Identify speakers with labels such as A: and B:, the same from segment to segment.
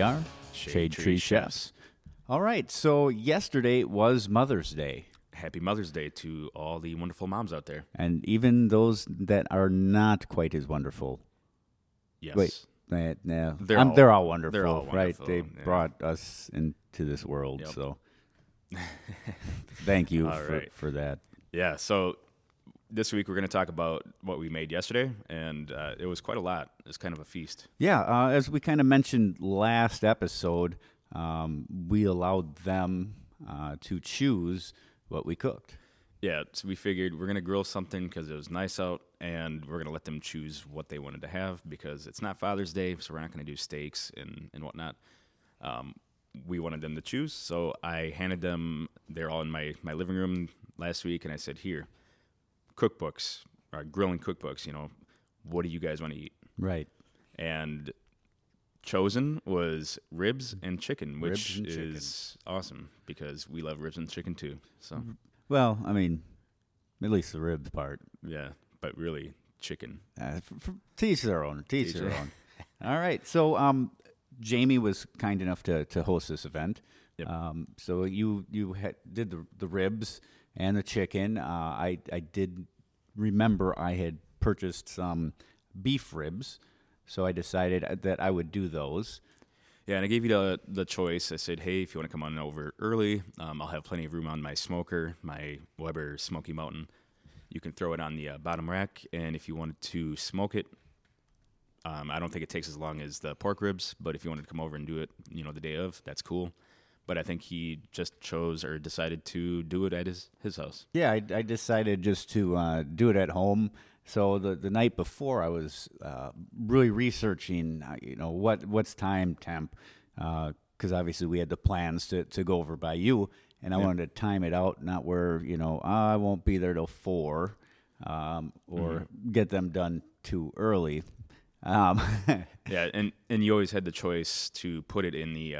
A: We are
B: Shade
A: Shade,
B: Tree
A: Tree,
B: Chefs.
A: Chefs. All right, so yesterday was Mother's Day,
B: Happy Mother's Day to all the wonderful moms out there.
A: and even those that are not quite as wonderful.
B: Yes.
A: Wait, eh, no,
B: They're
A: I'm-
B: all-
A: they're all wonderful,
B: they're all
A: right?
B: wonderful,
A: They
B: yeah.
A: brought us into this world,
B: Yep.
A: so thank you for,
B: right.
A: for that.
B: Yeah. So this week we're going to talk about what we made yesterday, and uh, it was quite a lot. It's kind of a feast.
A: Yeah, uh, as we kind of mentioned last episode, um, we allowed them uh, to choose what we cooked.
B: Yeah. So we figured we're going to grill something because it was nice out, and we're going to let them choose what they wanted to have because it's not Father's Day, so we're not going to do steaks and, and whatnot. Um, we wanted them to choose, so I handed them. They're all in my my living room last week, and I said, "Here, cookbooks, uh, grilling cookbooks. You know, what do you guys want to eat?"
A: Right.
B: and chosen was ribs and chicken, which
A: and chicken.
B: is awesome because we love ribs and chicken too. So
A: Well, I mean, at least the ribs part.
B: yeah, but really chicken.
A: Uh, f f to each their own. To each
B: each
A: their
B: their-
A: own. All right. So, um, Jamie was kind enough to, to host this event.
B: Yep.
A: Um, so you you had, did the the ribs and the chicken. Uh, I I did remember I had purchased some beef ribs, so I decided that I would do those.
B: Yeah, and I gave you the the choice. I said, hey, if you want to come on over early, um, I'll have plenty of room on my smoker, my Weber Smoky Mountain. You can throw it on the uh, bottom rack, and if you wanted to smoke it, um, I don't think it takes as long as the pork ribs. But if you wanted to come over and do it, you know, the day of, that's cool. But I think he just chose or decided to do it at his his house.
A: Yeah, I, I decided just to uh, do it at home. So the the night before, I was uh, really researching, uh, you know, what what's time temp, because obviously we had the plans to, to go over by you, and I wanted to time it out, not where you know "Ah, I won't be there till four, um, or get them done too early. Um,
B: Yeah, and and you always had the choice to put it in the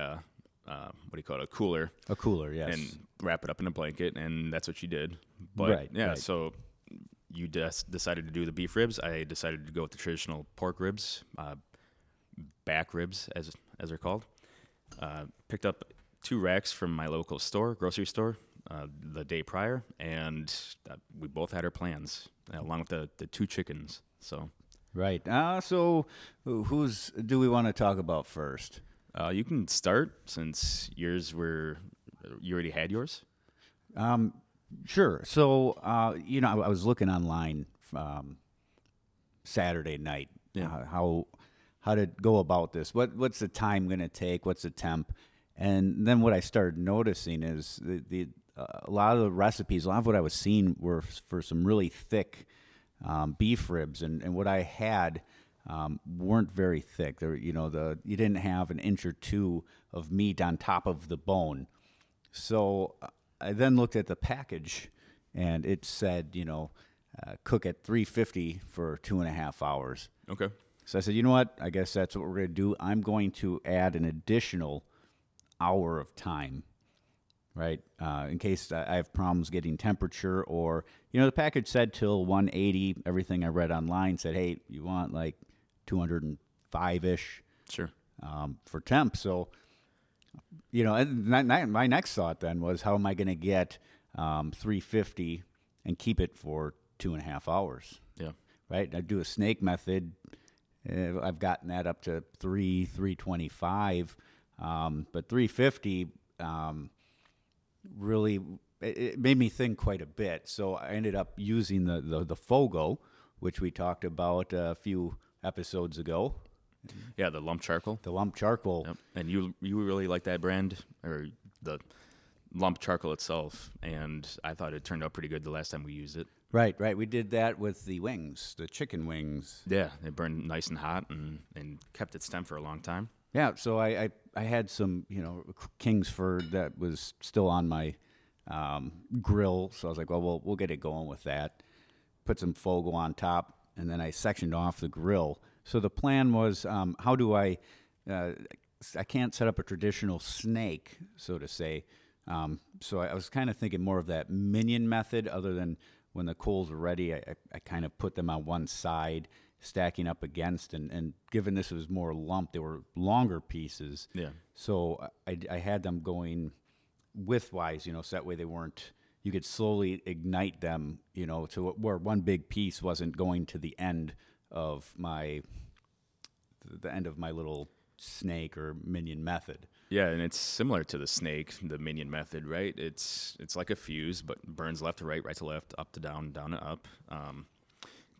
B: uh, uh, what do you call it, a cooler,
A: a cooler, yes.
B: and wrap it up in a blanket, and that's what you did. But
A: Right,
B: yeah,
A: right.
B: so you just decided to do the beef ribs. I decided to go with the traditional pork ribs, uh, back ribs as as they're called. Uh, picked up two racks from my local store, grocery store, uh, the day prior, and uh, we both had our plans uh, along with the the two chickens. So
A: right. Uh, so who's do we want to talk about first?
B: Uh, you can start since yours were you already had yours.
A: Um, sure. So, uh, you know, I, I was looking online um, Saturday night.
B: Yeah.
A: uh, how how to go about this? What what's the time going to take? What's the temp? And then what I started noticing is the, the uh, a lot of the recipes, a lot of what I was seeing were f- for some really thick um, beef ribs, and, and what I had um, weren't very thick. There, you know, the you didn't have an inch or two of meat on top of the bone. So uh, I then looked at the package, and it said, you know, uh, cook at 350 for two and a half hours.
B: Okay.
A: So I said, you know what? I guess that's what we're going to do. I'm going to add an additional hour of time, right? Uh, in case I I have problems getting temperature, or you know, the package said till 180. Everything I read online said, hey, you want like 205 ish
B: Sure.
A: um, for temp. So, you know, and my, next thought then was, how am I going to get um, 350 and keep it for two and a half hours?
B: Yeah.
A: Right? I do a snake method. Uh, I've gotten that up to three, 325, um, but 350 um, really it, it made me think quite a bit. So I ended up using the the, the Fogo, which we talked about a few episodes ago,
B: Yeah, the lump charcoal.
A: the lump charcoal.
B: Yep. And you you really like that brand or the lump charcoal itself, and I thought it turned out pretty good the last time we used it.
A: Right, right. We did that with the wings, the chicken wings.
B: Yeah, it burned nice and hot and, and kept its stem for a long time.
A: Yeah, so I, I, I had some, you know, Kingsford that was still on my um, grill. So I was like, well, we'll, we'll get it going with that. Put some Fogo on top, and then I sectioned off the grill. So the plan was, um, how do I, uh, I can't set up a traditional snake, so to say. Um, so I, I was kind of thinking more of that minion method, other than when the coals are ready, I, I, I kind of put them on one side stacking up against. And, and given this was more lump, they were longer pieces.
B: Yeah.
A: So I, I had them going widthwise, you know, so that way they weren't. You could slowly ignite them, you know, to where one big piece wasn't going to the end of my, the end of my little snake or minion method.
B: Yeah, and it's similar to the snake, the minion method, right? It's it's like a fuse, but burns left to right, right to left, up to down, down to up. Um,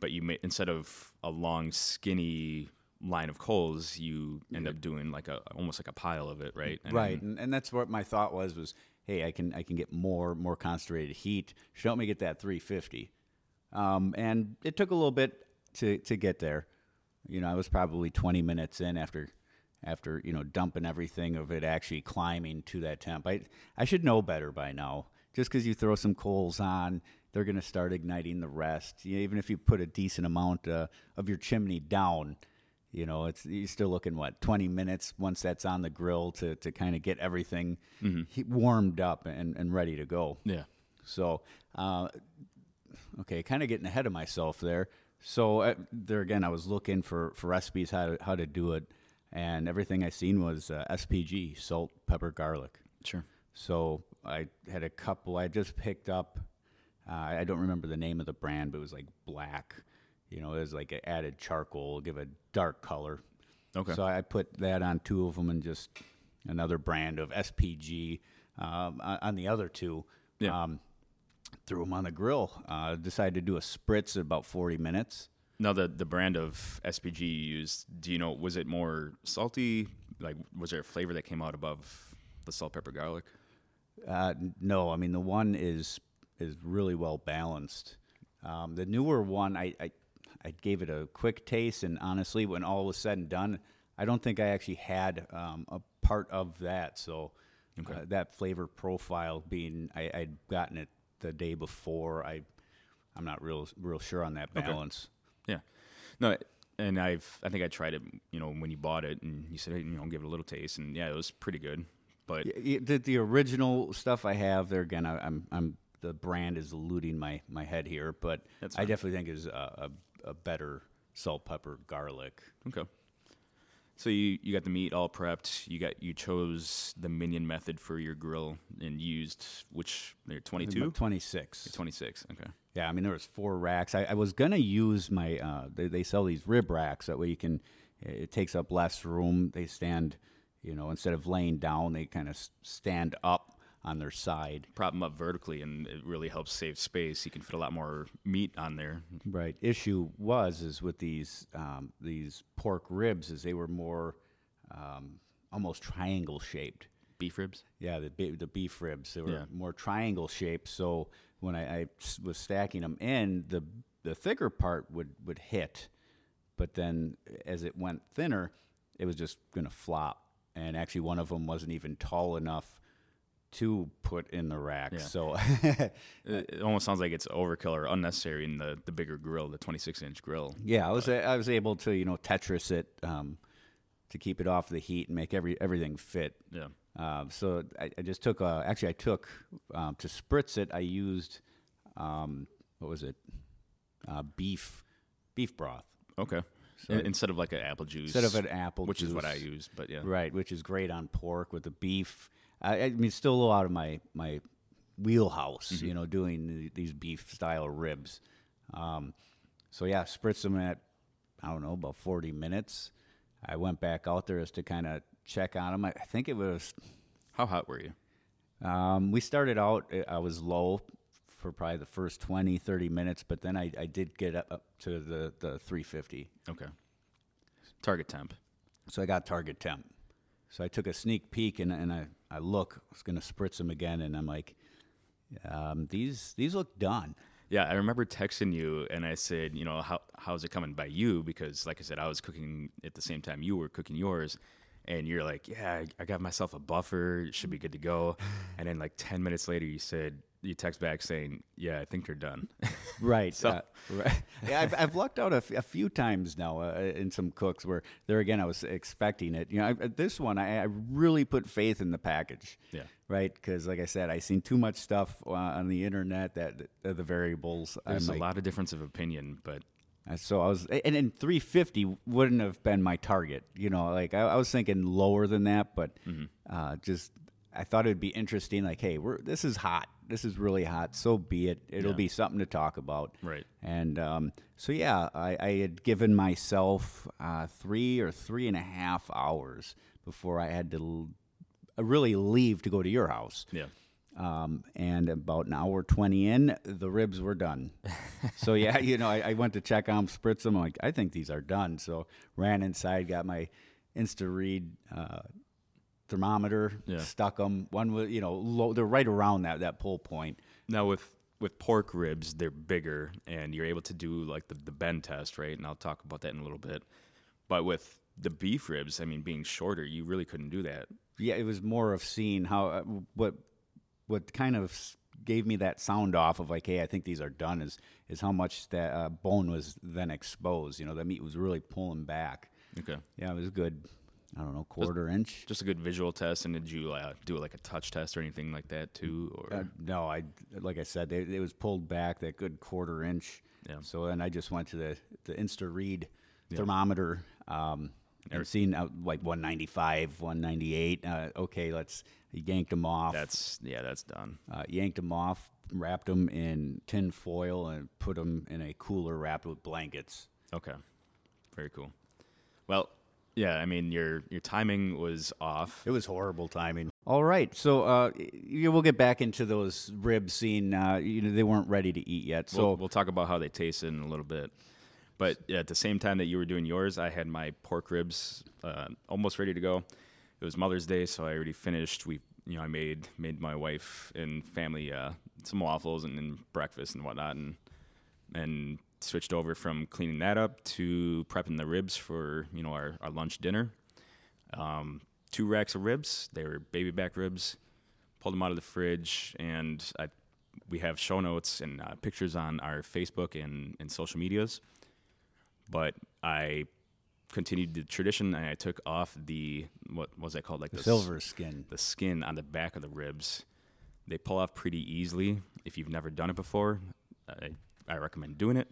B: but you may instead of a long, skinny line of coals, you end up doing like a almost like a pile of it, right? And
A: right, and, and that's what my thought was was, hey, I can I can get more more concentrated heat. Help me get that 350. Um, and it took a little bit to to get there. You know, I was probably 20 minutes in after after you know dumping everything of it actually climbing to that temp. I I should know better by now. Just because you throw some coals on, they're going to start igniting the rest. Even if you put a decent amount uh, of your chimney down, you know, it's you're still looking what 20 minutes once that's on the grill to to kind of get everything he- warmed up and, and ready to go.
B: yeah,
A: So, uh, okay, kind of getting ahead of myself there. So uh, there again, I was looking for, for recipes how to how to do it, and everything I seen was uh, SPG, salt, pepper, garlic.
B: sure.
A: So I had a couple. I just picked up. Uh, I don't remember the name of the brand, but it was like black. You know, it was like an added charcoal, give a dark color.
B: Okay.
A: So I put that on two of them and just another brand of SPG um, on on the other two.
B: Yeah.
A: Um, threw them on the grill. Uh, decided to do a spritz at about 40 minutes.
B: Now the the brand of SPG you used, do you know was it more salty? Like was there a flavor that came out above the salt, pepper, garlic?
A: Uh, no, I mean the one is is really well balanced. Um, the newer one, I, I I gave it a quick taste, and honestly, when all was said and done, I don't think I actually had um, a part of that. So uh, that flavor profile being, I, I'd gotten it the day before. I I'm not real real sure on that balance.
B: Yeah. No, and I've I think I tried it, you know, when you bought it and you said, hey, you know, give it a little taste and yeah, it was pretty good. But
A: The, the original stuff I have there again, I, I'm I'm the brand is eluding my my head here, but I definitely think is a, a, a better salt, pepper, garlic.
B: okay. So you, you got the meat all prepped. You got you chose the minion method for your grill and used which they're 22,
A: Twenty six.
B: 26. Okay.
A: Yeah, I mean there was four racks. I, I was gonna use my. Uh, they, they sell these rib racks that way you can. It takes up less room. They stand, you know, instead of laying down, they kind of stand up on their side.
B: Prop them up vertically and it really helps save space. You can fit a lot more meat on there.
A: Right. Issue was is with these um, these pork ribs is they were more um, almost triangle shaped.
B: Beef ribs.
A: Yeah, the the beef ribs they were
B: Yeah.
A: more triangle shaped. So when I was stacking them in, the the thicker part would would hit, but then as it went thinner, it was just gonna flop. And actually, one of them wasn't even tall enough to put in the rack.
B: Yeah.
A: So
B: It, almost sounds like it's overkill or unnecessary in the, the bigger grill, the 26 inch grill.
A: Yeah, I was I was able to you know Tetris it um, to keep it off the heat and make every everything fit.
B: Yeah.
A: Um, so I, I just took a actually I took um, to spritz it. I used um, what was it? Uh, beef beef broth
B: Okay.
A: So-
B: instead of like an apple juice.
A: instead of an apple, juice.
B: which is what I use. But yeah.
A: Right, which is great on pork with the beef. I, I mean, still a little out of my my wheelhouse,
B: Mm-hmm.
A: you know, doing these beef style ribs. Um, so yeah, spritz them at I don't know about forty minutes. I went back out there just to kind of check on them. I, think it was
B: How hot were you?
A: um, we started out. uh, I was low for probably the first 20, 30 minutes, but then I, I did get up up to the the three fifty.
B: Okay. Target temp.
A: So I got target temp. So I took a sneak peek and, and I, I look, I was to spritz them again. And I'm like, um, these, these look done.
B: Yeah, I remember texting you and I said, you know, how how's it coming by you? Because like I said, I was cooking at the same time you were cooking yours. And you're like, yeah, I got myself a buffer. It should be good to go. And then like 10 minutes later, you said, you text back saying, yeah, I think you're done.
A: Right.
B: So-
A: uh, right. Yeah, I've, I've lucked out a, f- a few times now uh, in some cooks where there again I was expecting it. You know, I, this one I, I really put faith in the package.
B: Yeah.
A: Right. Because like I said, I seen too much stuff uh, on the internet that uh, the variables.
B: There's
A: I'm
B: a
A: like,
B: lot of difference of opinion, but
A: And so I was, and then 350 wouldn't have been my target. You know, like I, I was thinking lower than that, but uh, just I thought it'd be interesting. Like, hey, we're this is hot. This is really hot. So be it. It'll
B: Yeah.
A: be something to talk about.
B: Right.
A: And um, so yeah, I, I had given myself uh, three or three and a half hours before I had to l- uh, really leave to go to your house.
B: Yeah.
A: Um, and about an hour 20 in, the ribs were done. so, yeah, you know, I, I went to check on spritz them. I'm like, I think these are done. So, ran inside, got my Insta Read uh, thermometer,
B: Yeah.
A: stuck them. One was, you know, low, they're right around that, that pull point.
B: Now with with pork ribs, they're bigger, and you're able to do like the the bend test, right? And I'll talk about that in a little bit. But with the beef ribs, I mean, being shorter, you really couldn't do that.
A: Yeah, it was more of seeing how, uh, what, what kind of gave me that sound off of like, hey, I think these are done is, is how much that uh, bone was then exposed. You know, the meat was really pulling back.
B: Okay.
A: Yeah, it was good. I don't know, quarter inch.
B: Just a good visual test, and did you uh, do like a touch test or anything like that too? Or
A: Uh, no, I like I said, they, it was pulled back that good quarter inch.
B: Yeah.
A: So then I just went to the the Insta Read thermometer, um, and seen out like 195, 198. Uh, okay, let's yanked them off.
B: that's yeah, that's done.
A: uh, yanked them off, wrapped them in tin foil, and put them in a cooler wrapped with blankets.
B: Okay. Very cool. Well, yeah, I mean your your timing was off.
A: It was horrible timing. All right, so uh, y- we'll get back into those ribs. Seeing uh, you know they weren't ready to eat yet, so
B: we'll, we'll talk about how they tasted in a little bit. But at the same time that you were doing yours, I had my pork ribs uh, almost ready to go. It was Mother's Day, so I already finished. We, you know, I made made my wife and family uh, some waffles and, and breakfast and whatnot, and and switched over from cleaning that up to prepping the ribs for you know our, our lunch dinner. Um, two racks of ribs. They were baby back ribs. Pulled them out of the fridge, and I we have show notes and uh, pictures on our Facebook and, and social medias. But I continued the tradition, and I took off the what was that called, like
A: the
B: s-
A: silver skin.
B: the skin on the back of the ribs. They pull off pretty easily. If you've never done it before, I, I recommend doing it.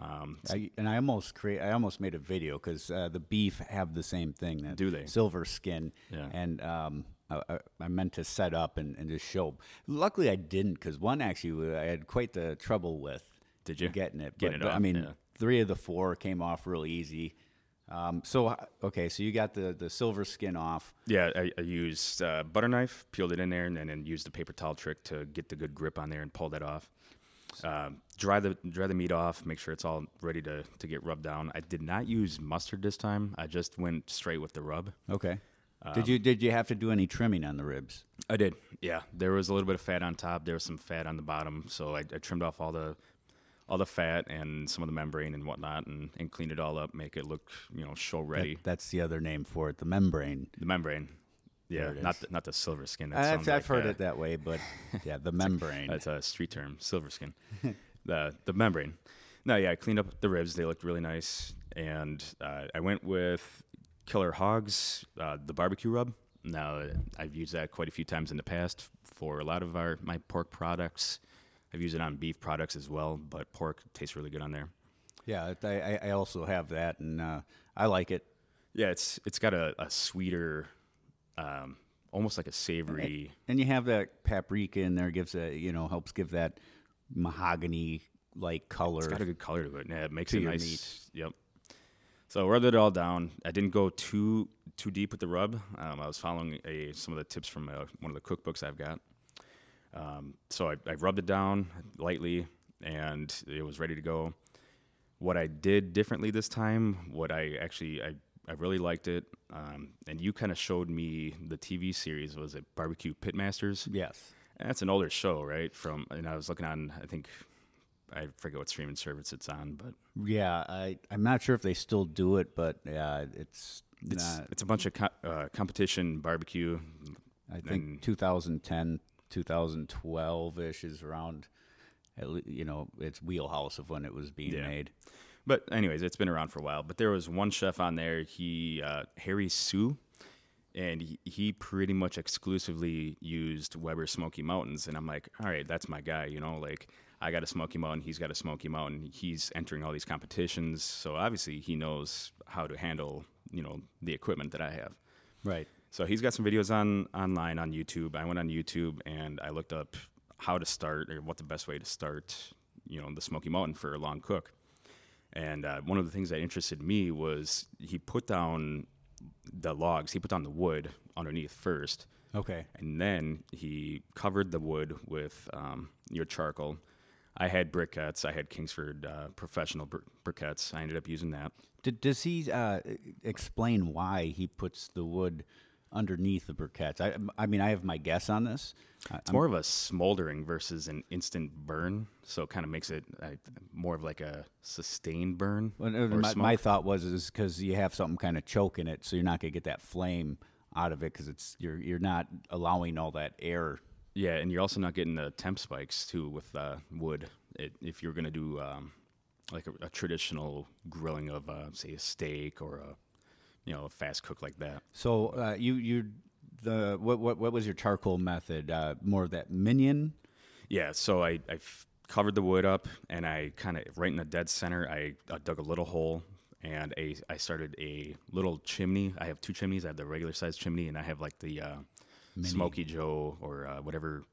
B: Um,
A: I, and I almost create. I almost made a video because uh, the beef have the same thing. That
B: Do they?
A: silver skin?
B: Yeah.
A: And um, I, I- meant to set up and, and just show. Luckily, I didn't because one actually I had quite the trouble with.
B: Did you?
A: getting it?
B: Getting
A: but,
B: it
A: but, I mean,
B: yeah.
A: three of the four came off real easy. Um, so uh, okay, so you got the the silver skin off.
B: Yeah, I, I used uh, butter knife, peeled it in there, and then and used the paper towel trick to get the good grip on there and pull that off. Um, dry the dry the meat off, make sure it's all ready to, to get rubbed down. I did not use mustard this time. I just went straight with the rub.
A: Okay.
B: Um,
A: did you did you have to do any trimming on the ribs?
B: I did. Yeah, there was a little bit of fat on top. There was some fat on the bottom, so I, I trimmed off all the all the fat and some of the membrane and whatnot, and, and cleaned it all up, make it look you know show
A: That-
B: ready.
A: that's the other name for it, the membrane.
B: the membrane. Yeah, not the, not the silver skin. That
A: I've, I've
B: like,
A: heard
B: uh,
A: it that way, but yeah, the membrane.
B: That's a street term, silver skin. the the membrane. No, yeah, I cleaned up the ribs. They looked really nice, and uh, I went with Killer Hogs, uh, the barbecue rub. Now I've used that quite a few times in the past for a lot of our my pork products. I've used it on beef products as well, but pork tastes really good on there.
A: yeah, I, I- I also have that, and uh, I like it.
B: Yeah, it's it's got a, a sweeter, um, almost like a savory.
A: And you have that paprika in there, gives a you know helps give that mahogany like color.
B: It's got a good color to it. Yeah, it makes it nice.
A: meat.
B: Yep. So I rubbed it all down. I didn't go too too deep with the rub. Um, I was following a some of the tips from uh, one of the cookbooks I've got. Um, so I, I rubbed it down lightly, and it was ready to go. What I did differently this time, what I actually I, I really liked it, um, and you kind of showed me the TV series was it Barbecue Pitmasters?
A: yes.
B: And that's an older show, right? From and I was looking on, I think I forget what streaming service it's on, but
A: Yeah, I I'm not sure if they still do it, but yeah, it's,
B: it's
A: not.
B: it's a bunch of co- uh, competition barbecue.
A: I think 2010, 2012 ish is around. You know, it's wheelhouse of when it was being
B: Yeah.
A: made.
B: But anyways, it's been around for a while. But there was one chef on there, he uh, Harry Soo, and he, he pretty much exclusively used Weber Smoky Mountains. And I'm like, all right, that's my guy. You know, like I got a Smoky Mountain, he's got a Smoky Mountain. He's entering all these competitions, so obviously he knows how to handle, you know, the equipment that I have.
A: Right.
B: So he's got some videos on online on YouTube. I went on YouTube and I looked up how to start or what the best way to start, you know, the Smoky Mountain for a long cook. And uh, one of the things that interested me was he put down the logs, he put down the wood underneath first,
A: Okay.
B: and then he covered the wood with um, your charcoal. I had briquettes. I had Kingsford uh, professional br- briquettes. I ended up using that.
A: Did, does he uh, explain why he puts the wood underneath the briquettes? I, I mean, I have my guess on this.
B: It's more of a smoldering versus an instant burn, so it kind of makes it uh, more of like a sustained burn.
A: Well, my, my thought was is because you have something kind of choking it, so you're not gonna get that flame out of it because it's you're you're not allowing all that air.
B: yeah, and you're also not getting the temp spikes too with uh, wood. It, if you're gonna do um, like a, a traditional grilling of, uh, say, a steak or a you know a fast cook like that.
A: So uh, you you the what what what was your charcoal method? Uh, more of that minion.
B: Yeah, so I, I f- covered the wood up, and I kind of right in the dead center, I uh, dug a little hole, and a I started a little chimney. I have two chimneys. I have the regular sized chimney, and I have like the uh, Smoky Joe or uh, whatever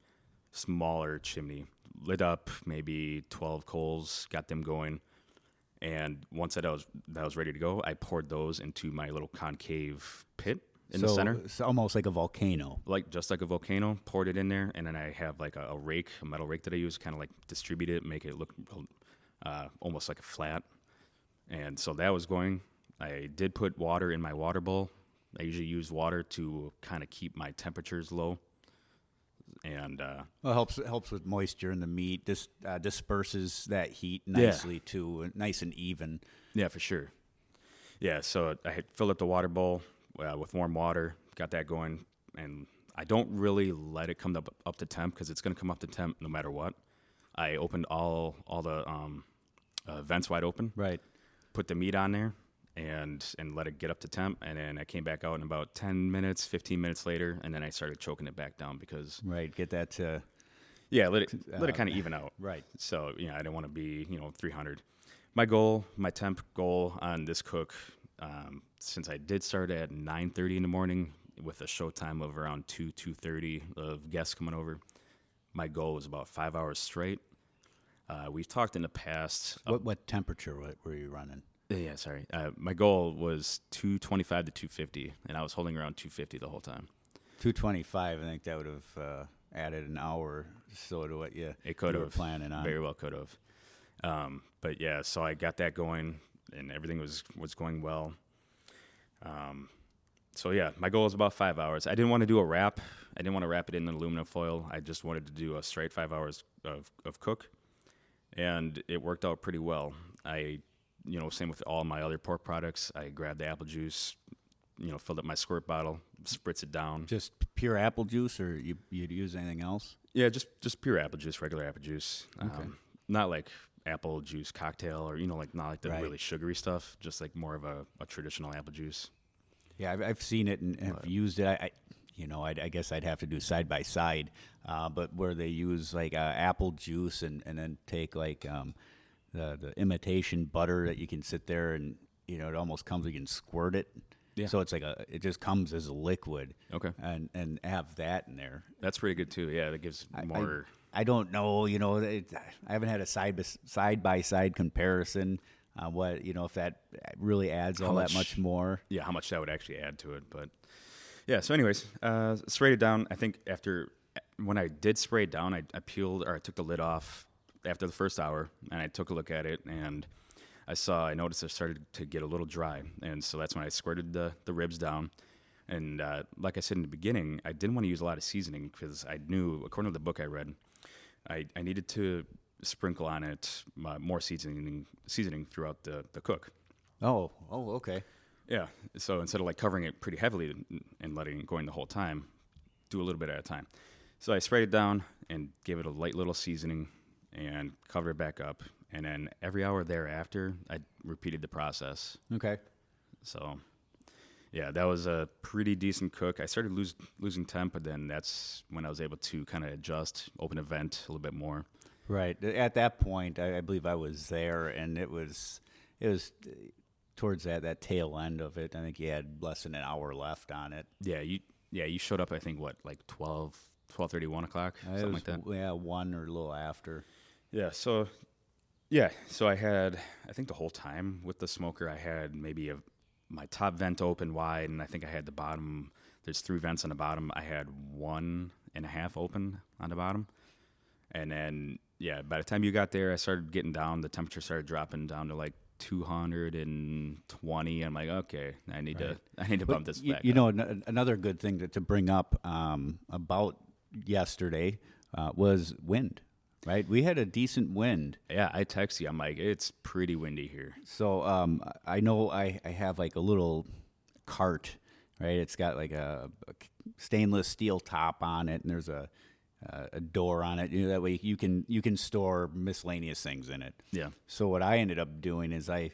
B: smaller chimney. Lit up, maybe twelve coals, got them going, and once that I was that was ready to go, I poured those into my little concave pit in the center
A: It's almost like a volcano.
B: like just like a volcano, poured it in there, and then I have like a, a rake, a metal rake that I use, kind of like distribute it, make it look uh, almost like a flat. And so that was going. I did put water in my water bowl. I usually use water to kind of keep my temperatures low. And uh,
A: Well, it helps it helps with moisture in the meat. Dis, uh, disperses that heat nicely too, uh, nice and even.
B: yeah, for sure. Yeah, so I had filled up the water bowl uh, with warm water, got that going, and I don't really let it come up up to temp because it's going to come up to temp no matter what. I opened all all the um, uh, vents wide open,
A: Right.
B: put the meat on there, and and let it get up to temp, and then I came back out in about ten minutes, fifteen minutes later, and then I started choking it back down because
A: Right. Get that to
B: yeah, let it let
A: uh,
B: it kind of even out.
A: right.
B: So yeah, I didn't want to be you know 300. My goal, my temp goal on this cook, um, since I did start at 9:30 in the morning with a show time of around 2 2:30 of guests coming over, my goal was about five hours straight. Uh, we've talked in the past.
A: What what temperature were you running?
B: Yeah, sorry. Uh, my goal was 225 to 250, and I was holding around 250 the whole time.
A: Two twenty five. I think that would have uh, added an hour so to what you
B: It could
A: you
B: have
A: planning on.
B: Very well could have. Um, but yeah, so I got that going, and everything was was going well. Um, so yeah, my goal was about five hours. I didn't want to do a wrap. I didn't want to wrap it in aluminum foil. I just wanted to do a straight five hours of, of cook, and it worked out pretty well. I, you know, same with all my other pork products. I grabbed the apple juice, you know, filled up my squirt bottle, spritz it down.
A: Just pure apple juice, or you you'd use anything else?
B: Yeah, just just pure apple juice, regular apple juice. Um, not like apple juice cocktail or you know like not like the
A: Right.
B: really sugary stuff. Just like more of a, a traditional apple juice.
A: Yeah, I've, I've seen it and have used it. I, I you know, I'd, I guess I'd have to do side by side, uh, but where they use like uh, apple juice and, and then take like um, the the imitation butter that you can sit there and you know it almost comes you can squirt it.
B: Yeah.
A: So it's like a it just comes as a liquid.
B: Okay.
A: And and have that in there.
B: That's pretty good too. Yeah, that gives
A: I-
B: more.
A: I, don't know. You know, it, I haven't had a side by side by side comparison. Uh, what you know if that really adds all
B: much-
A: that much more.
B: yeah, how much that would actually add to it, but yeah. So, anyways, uh, sprayed it down. I think after when I did spray it down, I, I peeled or I took the lid off after the first hour, and I took a look at it, and I saw I noticed it started to get a little dry, and so that's when I squirted the the ribs down. And uh, like I said in the beginning, I didn't want to use a lot of seasoning because I knew, according to the book I read, I, I needed to sprinkle on it uh, more seasoning seasoning throughout the, the cook.
A: Oh, oh, okay.
B: Yeah. So instead of like covering it pretty heavily and- letting it going the whole time, do a little bit at a time. So I sprayed it down and gave it a light little seasoning and covered it back up. And then every hour thereafter, I repeated the process.
A: Okay.
B: So yeah, that was a pretty decent cook. I started lose, losing temp, but then that's when I was able to kind of adjust, open a vent a little bit more.
A: Right. At that point, I, I believe I was there, and it was it was towards that that tail end of it. I think you had less than an hour left on it.
B: Yeah, you yeah you showed up. I think what like 12, 12 1 o'clock,
A: Uh,
B: something
A: was,
B: like that.
A: Yeah, one or a little after.
B: Yeah. So, yeah. So I had, I think the whole time with the smoker, I had maybe a, my top vent open wide, and I think I had the bottom. There's three vents on the bottom. I had one and a half open on the bottom, and then yeah, by the time you got there, I started getting down. The temperature started dropping down to like 220. I'm like, okay, I need to, I need to
A: But
B: bump this back.
A: you
B: up.
A: know, an- another good thing to, to bring up um, about yesterday uh, was wind. Right, we had a decent wind.
B: yeah, I text you. I'm like, it's pretty windy here.
A: So um, I know I, I have like a little cart, right? It's got like a, a stainless steel top on it, and there's a a, a door on it. You know, that way you can you can store miscellaneous things in it.
B: Yeah.
A: So what I ended up doing is I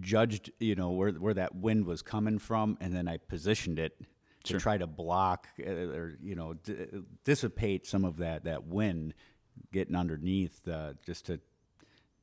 A: judged, you know, where where that wind was coming from, and then I positioned it to try to block uh, or you know d- dissipate some of that that wind getting underneath, uh, just to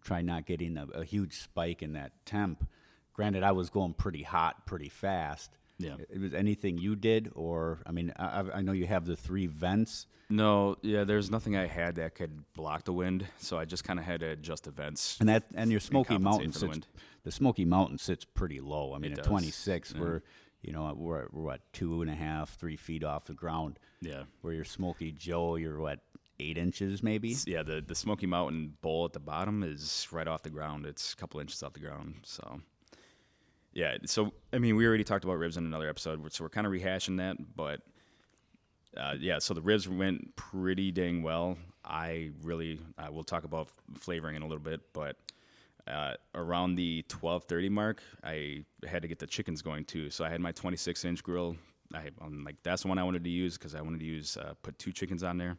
A: try not getting a, a huge spike in that temp. Granted, I was going pretty hot, pretty fast.
B: Yeah.
A: It was anything you did, or I mean, I, I- know you have the three vents.
B: No, yeah, there's nothing I had that could block the wind, so I just kind of had to adjust the vents.
A: And that and your Smoky Mountain
B: for the
A: sits the Smoky Mountain sits pretty low. I mean,
B: It
A: at
B: does,
A: 26,
B: yeah.
A: we're you know we're, we're what two and a half, three feet off the ground.
B: Yeah,
A: Where your Smoky Joe, you're what eight inches maybe.
B: yeah. The the Smoky Mountain bowl at the bottom is right off the ground. It's a couple inches off the ground. So, yeah. So I mean, we already talked about ribs in another episode, so we're kind of rehashing that. But uh, yeah, so the ribs went pretty dang well. I really, uh, we'll talk about flavoring in a little bit, but uh, around the 12:30 mark, I had to get the chickens going too. So I had my 26 inch grill. I, I'm like, that's the one I wanted to use because I wanted to use uh, put two chickens on there.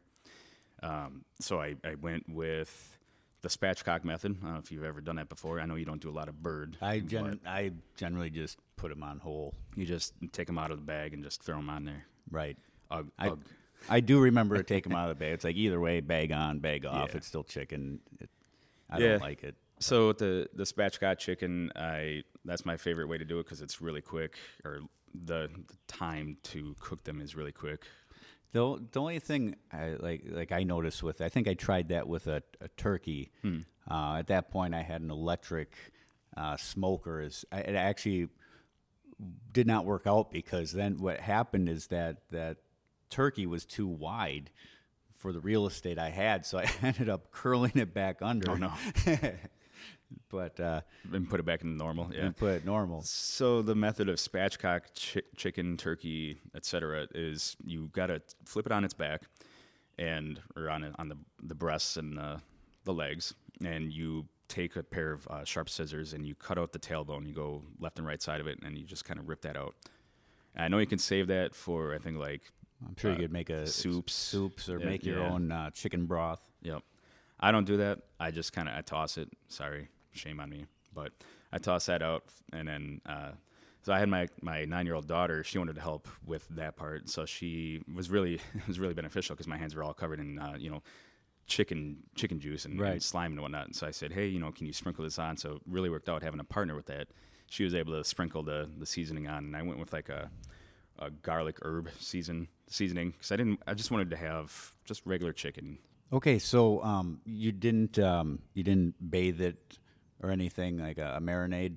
B: Um, so I, I went with the spatchcock method. I don't know if you've ever done that before. I know you don't do a lot of bird.
A: I gen- I generally just put them on whole.
B: you just take them out of the bag and just throw them on there.
A: Right.
B: Ugh,
A: I,
B: ugh.
A: I do remember to take them out of the bag. It's like either way, bag on, bag off.
B: Yeah.
A: It's still chicken. It, I
B: Yeah.
A: don't like it.
B: So the the spatchcock chicken, I that's my favorite way to do it because it's really quick, or the, the time to cook them is really quick.
A: The, the only thing I like like I noticed with I think I tried that with a, a turkey. Uh, at that point, I had an electric uh, smoker. Is it actually did not work out because then what happened is that that turkey was too wide for the real estate I had, so I ended up curling it back under.
B: Oh no,
A: but uh,
B: and put it back in normal. Yeah.
A: and put it normal.
B: So the method of spatchcock chi- chicken, turkey, etc., is you gotta flip it on its back, and or on on the the breasts and the, the legs, and you take a pair of uh, sharp scissors and you cut out the tailbone. You go left and right side of it, and you just kind of rip that out. And I know you can save that for I think like
A: I'm sure
B: uh,
A: you could make a
B: soups.
A: soups, or
B: Yeah,
A: make your
B: yeah.
A: own uh, chicken broth.
B: Yep. I don't do that. I just kind of I toss it. Sorry, shame on me. But I tossed that out, and then uh, so I had my my nine year old daughter. She wanted to help with that part, so she was really it was really beneficial because my hands were all covered in uh, you know chicken chicken juice and, and slime and whatnot. And so I said, hey, you know, can you sprinkle this on? So it really worked out having a partner with that. She was able to sprinkle the the seasoning on, and I went with like a a garlic herb season seasoning because I didn't. I just wanted to have just regular chicken.
A: Okay, so um, you didn't um, you didn't bathe it or anything like a, a marinade.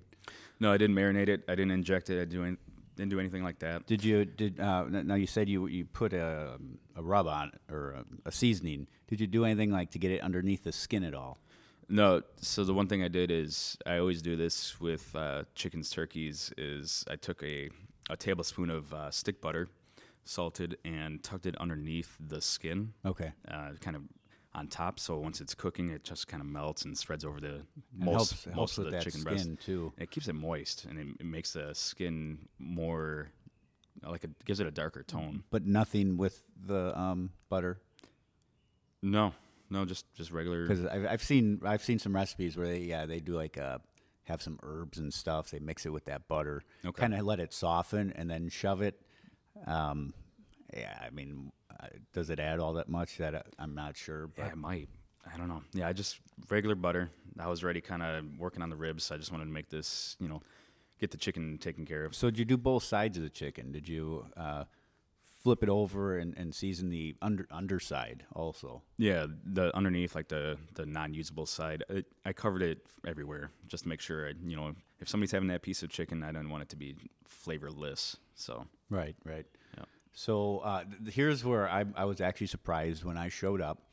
B: No, I didn't marinate it. I didn't inject it. I didn't, didn't do anything like that.
A: Did you did uh, now you said you you put a, a rub on it or a, a seasoning? Did you do anything like to get it underneath the skin at all?
B: No. So the one thing I did is I always do this with uh, chickens, turkeys. Is I took a a tablespoon of uh, stick butter, salted, and tucked it underneath the skin,
A: Okay,
B: uh, kind of on top. So once it's cooking, it just kind of melts and spreads over the most
A: helps,
B: most
A: helps
B: of the
A: that
B: chicken
A: skin
B: breast.
A: too.
B: It keeps it moist and it, it makes the skin more like it gives it a darker tone.
A: But nothing with the um, butter
B: No, no, just just regular.
A: because I've, I've seen I've seen some recipes where they yeah they do like uh, have some herbs and stuff. They mix it with that butter,
B: Okay.
A: kind of let it soften, and then shove it. Um, yeah, I mean, does it add all that much? That uh, I'm not sure. But
B: Yeah, it might. I don't know. Yeah, I just regular butter. I was already kind of working on the ribs. So I just wanted to make this, you know, get the chicken taken care of.
A: So did you do both sides of the chicken? Did you uh, flip it over and, and season the under underside also?
B: Yeah, the underneath, like the the non-usable side, it, I covered it everywhere just to make sure. I, you know, if somebody's having that piece of chicken, I don't want it to be flavorless. So
A: Right, right.
B: Yeah.
A: So uh, th- here's where I, I was actually surprised when I showed up.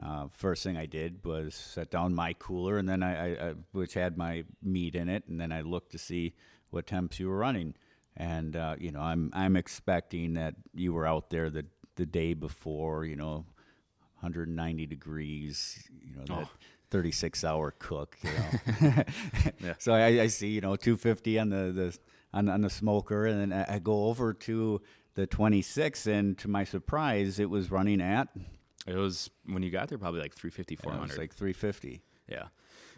A: Uh, first thing I did was set down my cooler, and then I, I, I which had my meat in it, and then I looked to see what temps you were running. And uh, you know, I'm I'm expecting that you were out there the the day before, you know, 190 degrees, you know, that 36 hour cook. You know, so I, I see you know 250 on the the on, on the smoker, and then I I go over to the 26, and to my surprise, it was running at
B: it was when you got there probably like 350,
A: it was like 350.
B: Yeah,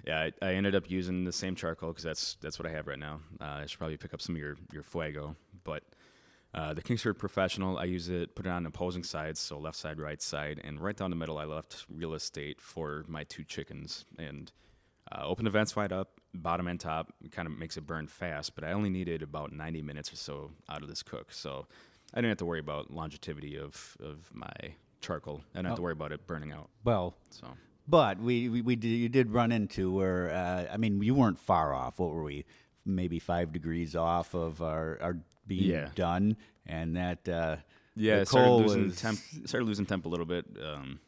B: yeah. I, I ended up using the same charcoal because that's that's what I have right now. Uh, I should probably pick up some of your your Fuego, but uh, the Kingsford Professional, I use it, put it on opposing sides, so left side, right side, and right down the middle, I left real estate for my two chickens and uh, open the vents wide up, bottom and top. Kind of makes it burn fast, but I only needed about 90 minutes or so out of this cook, so I didn't have to worry about longevity of of my charcoal. I didn't have to worry about it burning out.
A: Well,
B: So.
A: But we, we, we did, you did run into where uh, I mean you weren't far off. What were we? Maybe five degrees off of our, our being
B: Yeah.
A: done, and that uh,
B: Yeah,
A: the
B: I started
A: coal
B: losing
A: was-
B: temp. Started losing temp a little bit. Um,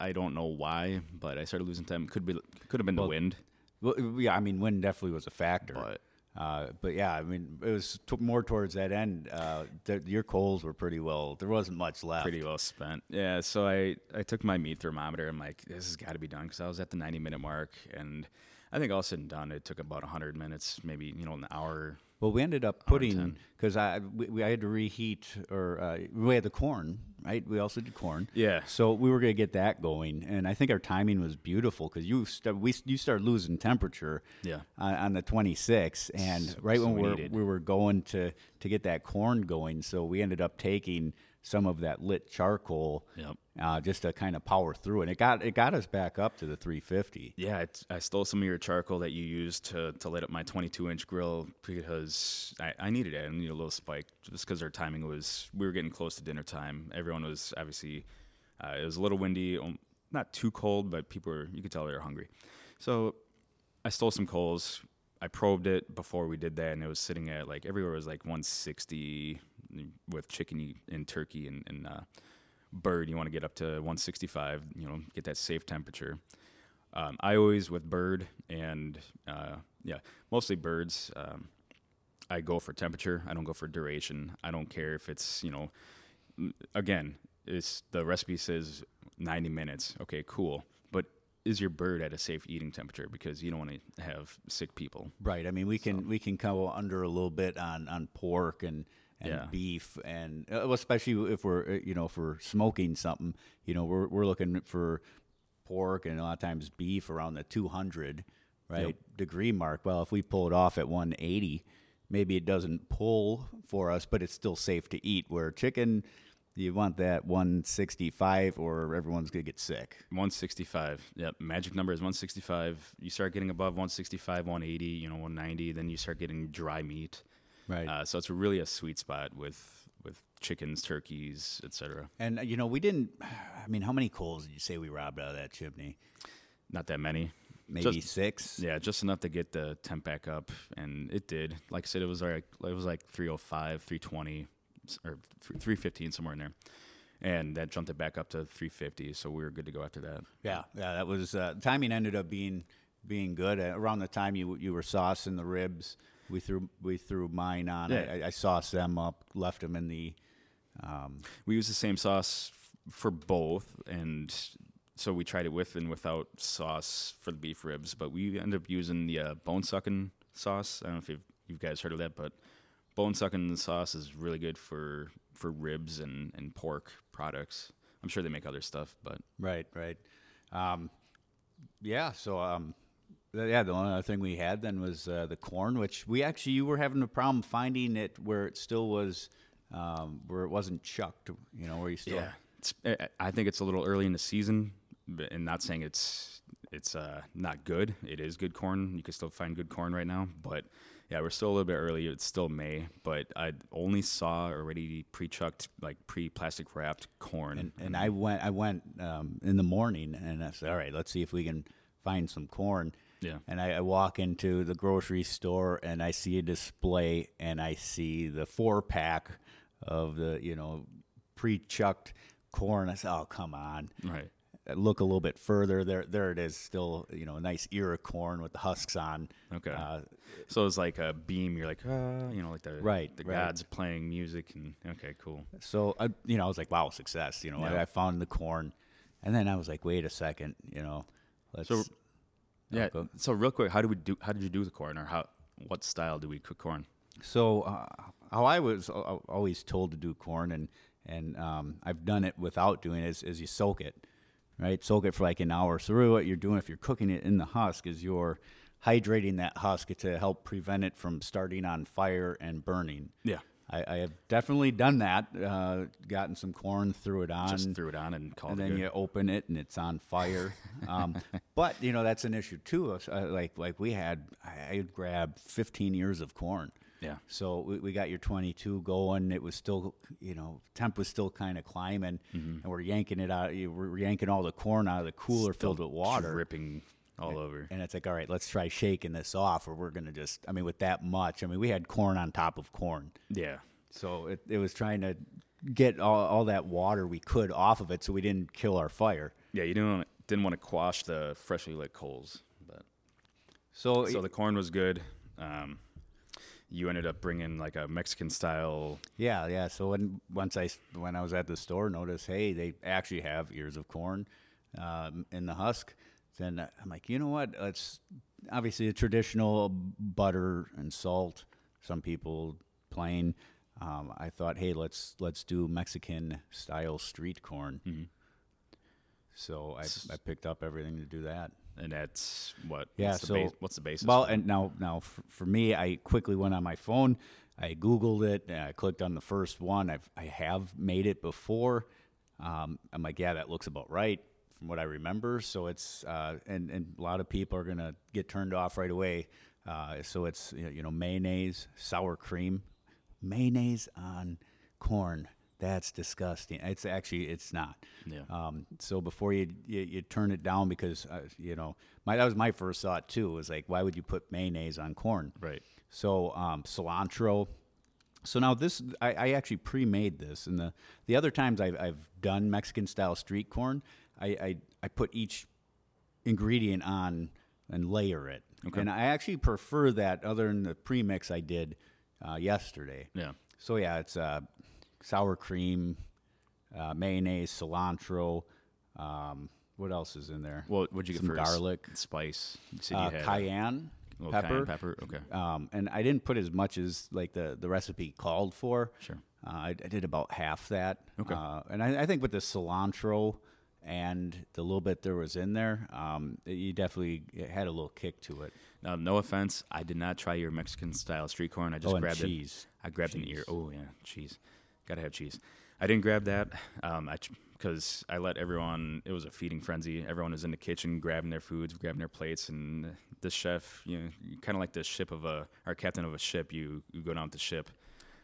B: I don't know why, but I started losing temp. Could be could have been the wind,
A: Well, yeah, I mean wind definitely was a factor.
B: but
A: Uh, but yeah, I mean, it was t- more towards that end. Uh, th- your coals were pretty well. There wasn't much left.
B: pretty well spent. Yeah, so I I took my meat thermometer. I'm like, this has got to be done because I was at the 90 minute mark, and I think all said and done, it took about 100 minutes, maybe you know an hour.
A: Well, we ended up putting because I we, we had to reheat or uh, we had the corn, right? We also did corn.
B: Yeah.
A: So we were gonna get that going, and I think our timing was beautiful because you st- we you started losing temperature.
B: Yeah.
A: On, on the 26th, and
B: So-
A: right
B: so
A: when
B: we
A: we were going to to get that corn going, so we ended up taking some of that lit charcoal.
B: Yep.
A: Uh, just to kind of power through, and it got it got us back up to the 350.
B: Yeah, I stole some of your charcoal that you used to, to lit up my 22 inch grill because I, I needed it. I needed a little spike just because our timing was, we were getting close to dinner time. Everyone was obviously, uh, it was a little windy, um, not too cold, but people were, you could tell they were hungry. So I stole some coals. I probed it before we did that, and it was sitting at like everywhere was like 160 with chicken and turkey and, and uh, bird. You want to get up to 165, you know, get that safe temperature. Um, I always with bird and uh, yeah, mostly birds. Um, I go for temperature. I don't go for duration. I don't care if it's you know, again, it's the recipe says 90 minutes. Okay, cool. Is your bird at a safe eating temperature? Because you don't want to have sick people.
A: Right. I mean, we can we can come under a little bit on on pork and and
B: Yeah.
A: beef and uh, well, especially if we're uh, you know if we're smoking something, you know, we're we're looking for pork and a lot of times beef around the 200 right degree mark. Well, if we pull it off at 180, maybe it doesn't pull for us, but it's still safe to eat. Where chicken, you want that 165 or everyone's gonna get sick.
B: 165. Yep. Magic number is 165. You start getting above 165, 180, you know, 190. Then you start getting dry meat.
A: Right.
B: Uh, so it's really a sweet spot with with chickens, turkeys, etc.
A: and uh, you know, we didn't. I mean, how many coals did you say we robbed out of that chimney?
B: Not that many.
A: Maybe
B: Just-
A: six.
B: Yeah, just enough to get the temp back up, and it did. Like I said, it was like it was like 305, 320, s- or 315 somewhere in there, and that jumped it back up to 350. So we were good to go after that.
A: Yeah, yeah, that was uh, timing ended up being being good. Uh, around the time you you were saucing the ribs, we threw we threw mine on.
B: Yeah.
A: I, I sauced them up, left them in the. Um,
B: We use the same sauce f- for both, and so we tried it with and without sauce for the beef ribs. But we ended up using the uh, bone sucking sauce. I don't know if you've, you guys heard of that, but bone sucking sauce is really good for for ribs and and pork products. I'm sure they make other stuff, but
A: right, right. Um, yeah, so um, yeah, the only other thing we had then was uh, the corn, which we actually you were having a problem finding it where it still was, um, where it wasn't chucked. You know, where you still.
B: Yeah, it's, I- I think it's a little early in the season but- and not saying it's it's uh, not good. It is good corn. You can still find good corn right now, but yeah, we're still a little bit early. It's still May, but I only saw already pre-chucked, like pre-plastic wrapped corn.
A: and and I went I went um, in the morning and I said, all right, let's see if we can find some corn.
B: Yeah.
A: And I, I walk into the grocery store and I see a display and I see the four pack of the you know pre-chucked corn. I said, oh come on.
B: right.
A: I look a little bit further. There there it is. Still you know a nice ear of corn with the husks on.
B: Okay.
A: Uh,
B: So it's like a beam. You're like, ah, you know, like the
A: Right,
B: the
A: right.
B: gods playing music, and okay, cool.
A: So I, you know, I was like, "Wow, success!" You know,
B: Yeah.
A: I, I found the corn, and then I was like, "Wait a second, you know, let's."
B: So- Yeah.
A: go.
B: So real quick, how do we do? How did you do the corn, or how? What style do we cook corn?
A: So uh, how I was always told to do corn, and and um, I've done it without doing it, is, is you soak it, right? Soak it for like an hour. So really, what you're doing if you're cooking it in the husk is you're hydrating that husk to help prevent it from starting on fire and burning.
B: Yeah.
A: I, I have definitely done that. Uh, gotten some corn, threw it on,
B: Just threw it on and called
A: and
B: it
A: then
B: good.
A: you open it and it's on fire. Um, but you know that's an issue too. Uh, Like like we had, I grabbed 15 ears of corn.
B: Yeah.
A: So we, we got your 22 going. It was still, you know, temp was still kind of climbing,
B: Mm-hmm.
A: and we're yanking it out. We're yanking all the corn out of the cooler
B: Still
A: filled with water.
B: dripping all over.
A: And it's like, all right, let's try shaking this off, or we're gonna just. I mean, with that much, I mean, we had corn on top of corn.
B: Yeah.
A: So it, it was trying to get all, all that water we could off of it, so we didn't kill our fire.
B: Yeah. You didn't want, didn't want to quash the freshly lit coals, but
A: So,
B: so the corn was good. Um, you ended up bringing like a Mexican style.
A: yeah, yeah. So when once I when I was at the store, noticed hey, they actually have ears of corn um, in the husk. Then I'm like, you know what? It's obviously a traditional butter and salt. Some people plain. Um, I thought, hey, let's let's do Mexican style street corn.
B: Mm-hmm.
A: So I, I picked up everything to do that.
B: And that's what?
A: Yeah,
B: What's the,
A: so-
B: base, what's the basis?
A: Well, and now now for, for me, I quickly went on my phone. I googled it. And I clicked on the first one. I've I have made it before. Um, I'm like, yeah, that looks about right from what I remember. So it's uh, and and a lot of people are gonna get turned off right away. Uh, so it's you know mayonnaise, sour cream, mayonnaise on corn. That's disgusting. It's actually it's not.
B: Yeah.
A: Um, so before you, you you turn it down because uh, you know my that was my first thought too. Was like why would you put mayonnaise on corn?
B: right.
A: So um, cilantro. So now this I, I actually pre-made this, and the the other times I've I've done Mexican style street corn, I I, I put each ingredient on and layer it,
B: Okay.
A: and I actually prefer that other than the pre-mix I did uh, yesterday.
B: Yeah.
A: So yeah, it's uh, sour cream, uh, mayonnaise, cilantro. Um, what else is in there?
B: Well, what'd you get
A: Some
B: for
A: garlic.
B: spice? You said
A: uh,
B: you
A: cayenne pepper.
B: cayenne pepper. Okay.
A: Um, and I didn't put as much as like the, the recipe called for.
B: Sure.
A: Uh, I, I did about half that.
B: Okay.
A: Uh, and I, I think with the cilantro and the little bit there was in there, um, it- you definitely it had a little kick to it.
B: Now, no offense, I did not try your Mexican style street corn. I just
A: Oh,
B: grabbed
A: cheese.
B: it. I grabbed an ear. Oh yeah, cheese. Gotta have cheese. I didn't grab that. Um, I because I let everyone. It was a feeding frenzy. Everyone was in the kitchen grabbing their foods, grabbing their plates, and the chef, you know, kind of like the ship of a, our captain of a ship. You you go down with the ship.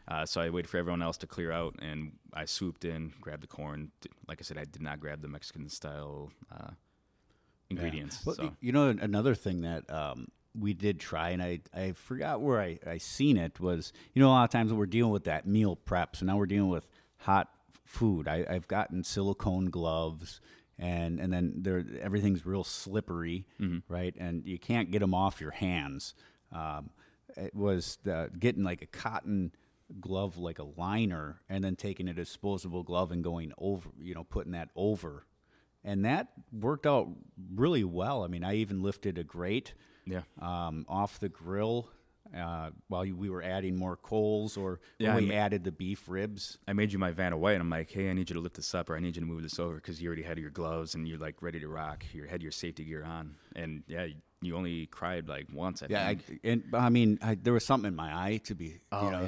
B: Uh, so I waited for everyone else to clear out, and I swooped in, grabbed the corn. Like I said, I did not grab the Mexican style uh, ingredients.
A: Well,
B: so.
A: you know, another thing that um, we did try, and I, I forgot where I, I seen it was, you know, a lot of times we're dealing with that meal prep, so now we're dealing with hot food. I, I've gotten silicone gloves, and and then there everything's real slippery, right? And you can't get them off your hands. Um, it was the, getting like a cotton glove, like a liner, and then taking a disposable glove and going over, you know, putting that over and that worked out really well. I mean, I even lifted a grate
B: Yeah.
A: um, off the grill uh, while you- we were adding more coals, or
B: Yeah, I
A: we
B: mean-
A: added the beef ribs.
B: I made you my Vanna White, and I'm like, hey, I need you to lift this up, or I need you to move this over because you already had your gloves and you're like ready to rock. You had your safety gear on, and yeah, you only cried like once. I
A: Yeah, I, and I mean, I, there was something in my eye to be,
B: oh
A: you know,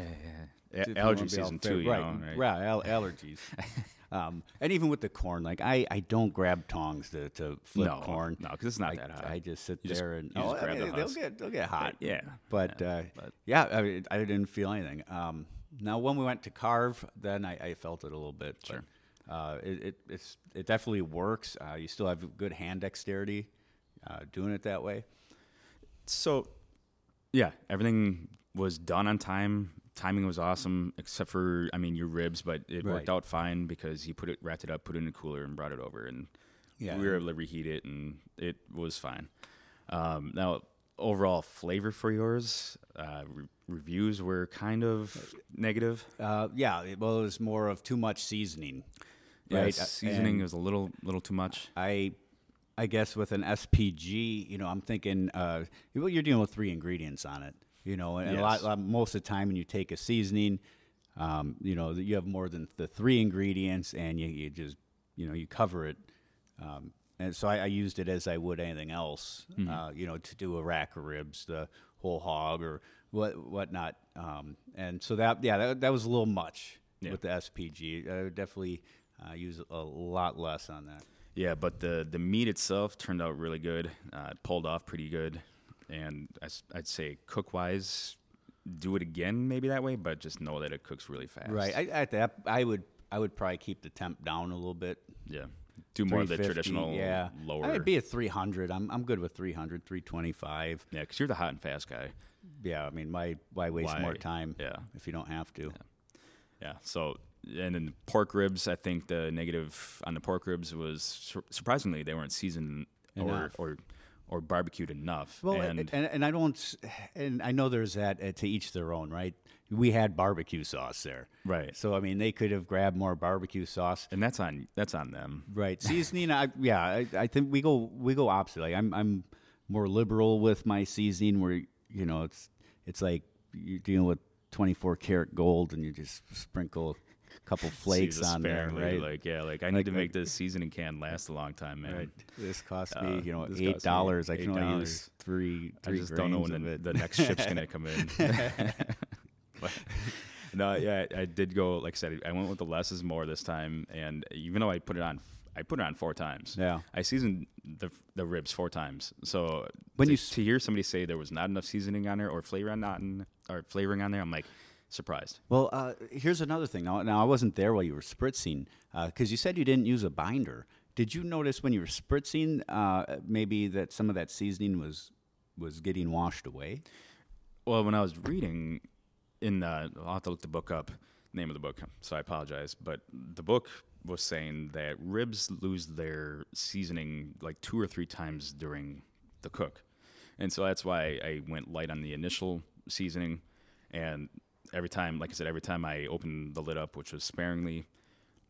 B: yeah, yeah. Allergy
A: wanna be all
B: season too, you
A: right?
B: know, right?
A: Yeah, al- allergies. um, and even with the corn, like I, I don't grab tongs to, to flip corn
B: No, because it's not
A: I,
B: that hot.
A: I just sit
B: You just-
A: there and
B: just
A: oh, I
B: grab the
A: they'll get they'll get hot.
B: yeah,
A: But,
B: yeah,
A: uh,
B: but-
A: yeah, I, mean, I didn't feel anything. Um, now, when we went to carve, then I, I felt it a little bit.
B: Sure.
A: But, uh, it, it it's it definitely works. Uh, you still have good hand dexterity uh, doing it that way.
B: So, yeah, everything was done on time. Timing was awesome, except for I mean your ribs, but it worked out fine because he put it, wrapped it up, put it in a cooler, and brought it over, and
A: Yeah.
B: we were able to reheat it, and it was fine. Um, now, overall flavor for yours, uh, re- reviews were kind of negative.
A: Uh, yeah, it- well, it was more of too much seasoning.
B: Yeah,
A: right?
B: Seasoning
A: And
B: was a little, little too much.
A: I, I guess with an SPG, you know, I'm thinking, uh, well, you're dealing with three ingredients on it, you know, and a lot,
B: Yes.
A: lot- most of the time when you take a seasoning, um, you know, you have more than the three ingredients, and you, you just, you know, you cover it. Um, and so I, I used it as I would anything else,
B: Mm-hmm.
A: uh, you know, to do a rack of ribs, the whole hog or what whatnot. Um, and so that, yeah, that, that was a little much
B: Yeah.
A: with the SPG. I would definitely uh, use a lot less on that.
B: Yeah, but the the meat itself turned out really good. Uh, it pulled off pretty good, and I, would say cook wise, do it again maybe that way, but just know that it cooks really fast.
A: Right. I, at that, I would I would probably keep the temp down a little bit.
B: yeah, do more of the traditional
A: yeah.
B: lower.
A: I'd be at 300. I'm I'm good with 300, 325.
B: yeah, because you're the hot and fast guy.
A: Yeah. I mean, why why waste more time?
B: yeah.
A: If you don't have to.
B: Yeah. So and then pork ribs, I think the negative on the pork ribs was surprisingly they weren't seasoned
A: Enough.
B: or or barbecued enough.
A: Well,
B: and
A: and, and I don't, and I know there's that uh, to each their own, right? We had barbecue sauce there,
B: Right.
A: So I mean, they could have grabbed more barbecue sauce.
B: and that's on that's on them.
A: Right. Seasoning, I, yeah, I, I think we go we go opposite. Like I'm I'm more liberal with my seasoning, where you know it's it's like you're dealing with 24 karat gold, and you just sprinkle couple flakes on there, right?
B: Like yeah, like I need to make this seasoning can last a long time, man.
A: right. This cost
B: Uh,
A: me, you know, eight dollars. I can only
B: $8.
A: use three
B: I just don't know when the, the next ship's gonna come in. But, no, yeah, I did go. Like I said, I went with the less is more this time, and even though I put it on, I put it on four times.
A: Yeah.
B: I seasoned the the ribs four times. So
A: When
B: to,
A: you
B: to hear somebody say there was not enough seasoning on there or flavor on not in, or flavoring on there, I'm like surprised.
A: Well, uh, here's another thing. Now, now I wasn't there while you were spritzing because you said you didn't use a binder. Did you notice when you were spritzing uh, maybe that some of that seasoning was was getting washed away?
B: Well, when I was reading in the, I'll have to look the book up, name of the book, so I apologize. But the book was saying that ribs lose their seasoning like two or three times during the cook. And so that's why I went light on the initial seasoning. And every time, like I said, every time I opened the lid up, which was sparingly,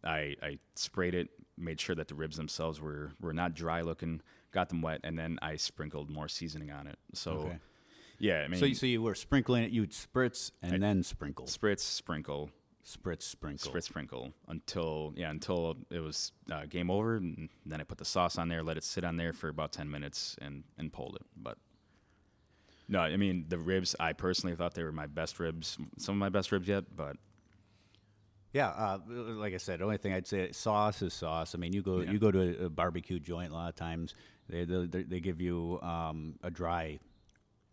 B: I, I sprayed it, made sure that the ribs themselves were, were not dry looking, got them wet, and then I sprinkled more seasoning on it. So,
A: Okay.
B: yeah, I mean,
A: So, you- so you were sprinkling it. You'd spritz and then sprinkle,
B: spritz, sprinkle,
A: spritz, sprinkle.
B: spritz, sprinkle until yeah until it was uh, game over, and then I put the sauce on there, let it sit on there for about ten minutes, and and pulled it. But no, I mean the ribs. I personally thought they were my best ribs, some of my best ribs yet. But
A: Yeah, uh, like I said, the only thing I'd say sauce is sauce. I mean, you go
B: Yeah.
A: you go to a, barbecue joint a lot of times. They they, they give you um, a dry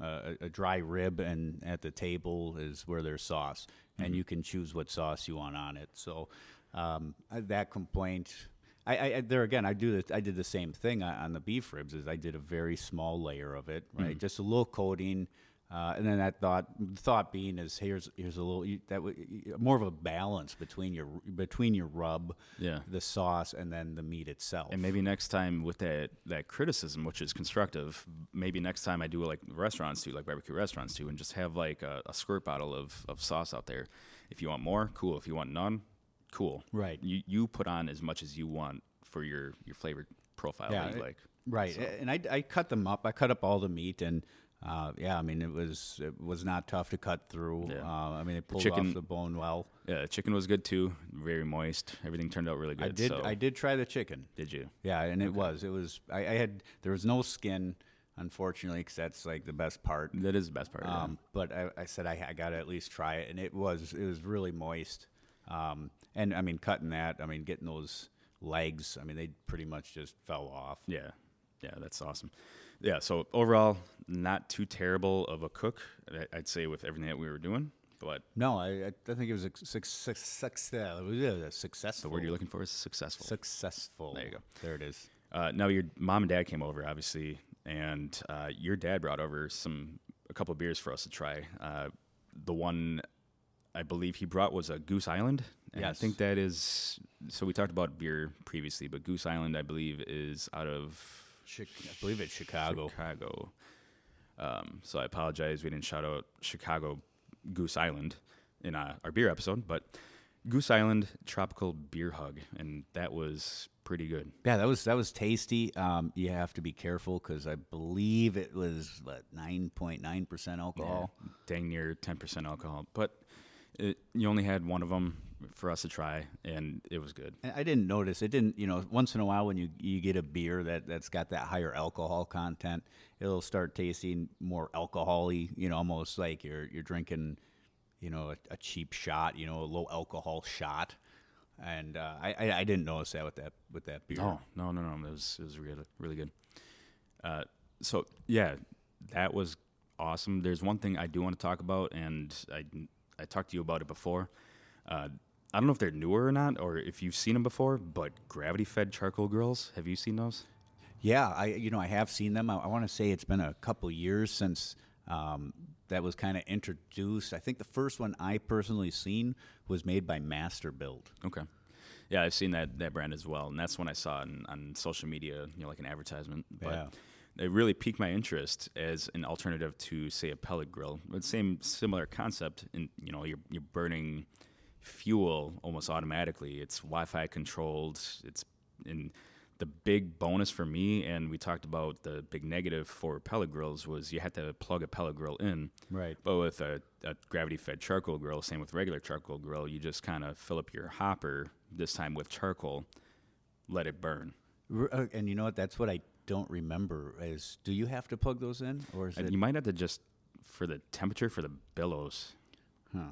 A: uh, a, dry rib, and at the table is where there's sauce, and you can choose what sauce you want on it. So um, that complaint. I, I, there again. I do the, I did the same thing on, on the beef ribs. Is I did a very small layer of it, right? Just a little coating, uh, and then that thought thought being is here's here's a little that w- more of a balance between your between your rub,
B: Yeah.
A: the sauce, and then the meat itself.
B: and maybe next time with that that criticism, which is constructive, maybe next time I do like restaurants do, like barbecue restaurants do, and just have like a, a squirt bottle of of sauce out there. If you want more, cool. If you want none, cool.
A: Right.
B: You you put on as much as you want for your your flavor profile that you like.
A: Right, and I, I cut them up. I cut up all the meat, and uh, yeah, I mean it was it was not tough to cut through.
B: Yeah.
A: Uh, I mean it pulled
B: chicken-
A: off the bone well.
B: Yeah, the chicken was good too. Very moist. Everything turned out really good.
A: I did
B: so-
A: I did try the chicken.
B: Did you?
A: Yeah, and it was it was I, I had there was no skin. unfortunately, because that's like the best part.
B: That is the best part. yeah.
A: Um, but I, I said I, I got to at least try it, and it was it was really moist. Um, and I mean, cutting that, I mean, getting those legs, I mean, they pretty much just fell off.
B: Yeah, yeah, that's awesome. Yeah, so overall, not too terrible of a cook, I'd say, with everything that we were doing. But
A: No, I, I think it was a success. suc- suc- suc- uh, successful.
B: the word you're looking for is successful.
A: Successful.
B: There you go.
A: There it is.
B: Uh, now your mom and dad came over, obviously, and uh, your dad brought over some a couple of beers for us to try. Uh, the one I believe he brought was a Goose Island. And I think that is. So we talked about beer previously, but Goose Island, I believe, is out of
A: Chi- I believe it's Chicago.
B: Chicago. Um, so I apologize. We didn't shout out Chicago Goose Island in uh, our beer episode, but Goose Island Tropical Beer Hug, and that was pretty good.
A: Yeah, that was that was tasty. Um, you have to be careful because I believe it was what nine point nine percent alcohol.
B: Yeah, dang near 10% alcohol. But it, you only had one of them for us to try, and it was good.
A: I didn't notice it. Didn't you know? Once in a while, when you you get a beer that that's got that higher alcohol content, it'll start tasting more alcoholy. You know, almost like you're you're drinking, you know, a, a cheap shot. You know, a low alcohol shot. And uh, I, I I didn't notice that with that with that beer.
B: Oh, no, no, no. It was, it was really, really good. Uh, so, yeah, that was awesome. There's one thing I do want to talk about, and I, I talked to you about it before. Uh, I don't know if they're newer or not, or if you've seen them before, but gravity fed charcoal grills. Have you seen those?
A: Yeah, I you know I have seen them. I, I want to say it's been a couple years since um, that was kind of introduced. I think the first one I personally seen was made by Masterbuilt.
B: Okay. Yeah, I've seen that, that brand as well, and that's when I saw it on, on social media, you know, like an advertisement. But
A: Yeah.
B: It really piqued my interest as an alternative to, say, a pellet grill. But same similar concept, in you know, you're you're burning fuel almost automatically. It's Wi-Fi controlled. It's in the big bonus for me, and we talked about the big negative for pellet grills was you had to plug a pellet grill in.
A: Right.
B: But with a, a gravity fed charcoal grill, same with regular charcoal grill, you just kind of fill up your hopper, this time with charcoal, let it burn.
A: Uh, And you know what? That's what I don't remember. Is do you have to plug those in, or is
B: And
A: it?
B: you might have to just, for the temperature, for the billows.
A: Huh.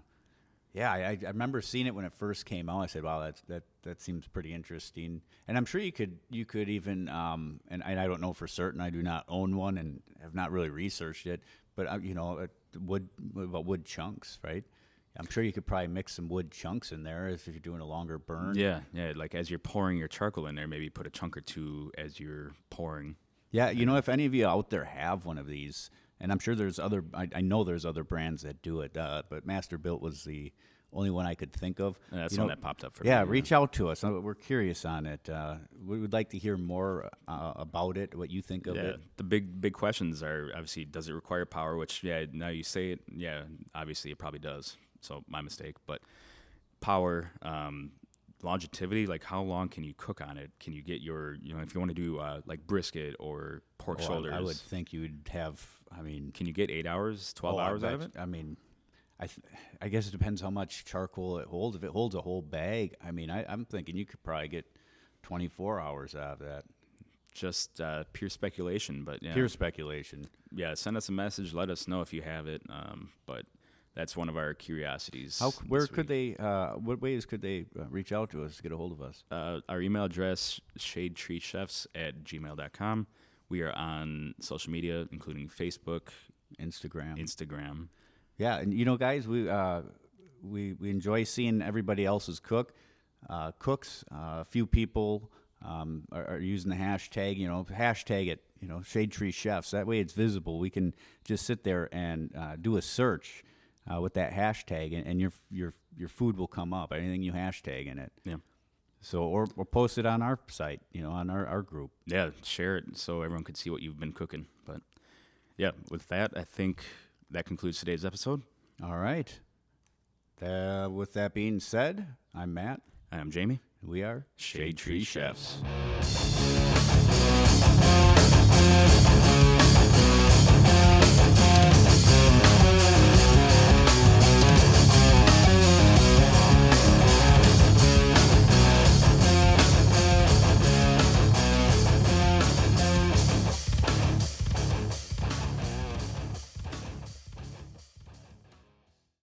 A: Yeah, I, I I remember seeing it when it first came out. I said, "Wow, that's that that seems pretty interesting." And I'm sure you could you could even um, and, and I don't know for certain. I do not own one and have not really researched it. But uh, you know, uh, wood about wood chunks, right? I'm sure you could probably mix some wood chunks in there if you're doing a longer burn.
B: Yeah, yeah. Like as you're pouring your charcoal in there, maybe put a chunk or two as you're pouring.
A: Yeah, you know, if any of you out there have one of these, and I'm sure there's other, I, I know there's other brands that do it, uh, but Masterbuilt was the only one I could think of.
B: And that's
A: You
B: the one that popped up for
A: yeah,
B: me.
A: Yeah, reach out to us. Uh, We're curious on it. Uh, we would like to hear more uh, about it, what you think of
B: Yeah,
A: it.
B: the big big questions are obviously does it require power? Which yeah, now you say it, yeah, obviously it probably does. So my mistake, but power, um, longevity, like how long can you cook on it? Can you get your you know if you want to do uh, like brisket or pork
A: Oh, I-
B: shoulders?
A: I, would think you would have, I mean,
B: Can you get eight hours, twelve
A: oh, I
B: hours out of it?
A: I mean, I, th- I guess it depends how much charcoal it holds. If it holds a whole bag, I mean, I, I'm thinking you could probably get 24 hours out of that.
B: Just uh, pure speculation, but yeah,
A: Pure speculation.
B: yeah. Send us a message. Let us know if you have it. Um, but that's one of our curiosities.
A: How? Where could they? Uh, what ways could they uh, reach out to us to get a hold of us?
B: uh, our email address shadetreechefs at gmail.com we are on social media including facebook
A: Instagram.
B: instagram
A: yeah, and you know, guys, we uh, we we enjoy seeing everybody else's cook uh, cooks. Uh, a few people um, are, are using the hashtag. You know, hashtag it. You know, Shade Tree Chefs. That way, it's visible. We can just sit there and uh, do a search uh, with that hashtag, and, and your your your food will come up. Anything you hashtag in it.
B: yeah
A: So, or, or post it on our site. You know, on our, our group.
B: yeah share it so everyone can see what you've been cooking but yeah with that i think that concludes today's episode
A: All right. Uh, with that being said, I'm Matt.
B: i'm jamie
A: We are
B: shade tree chefs
A: Chefs.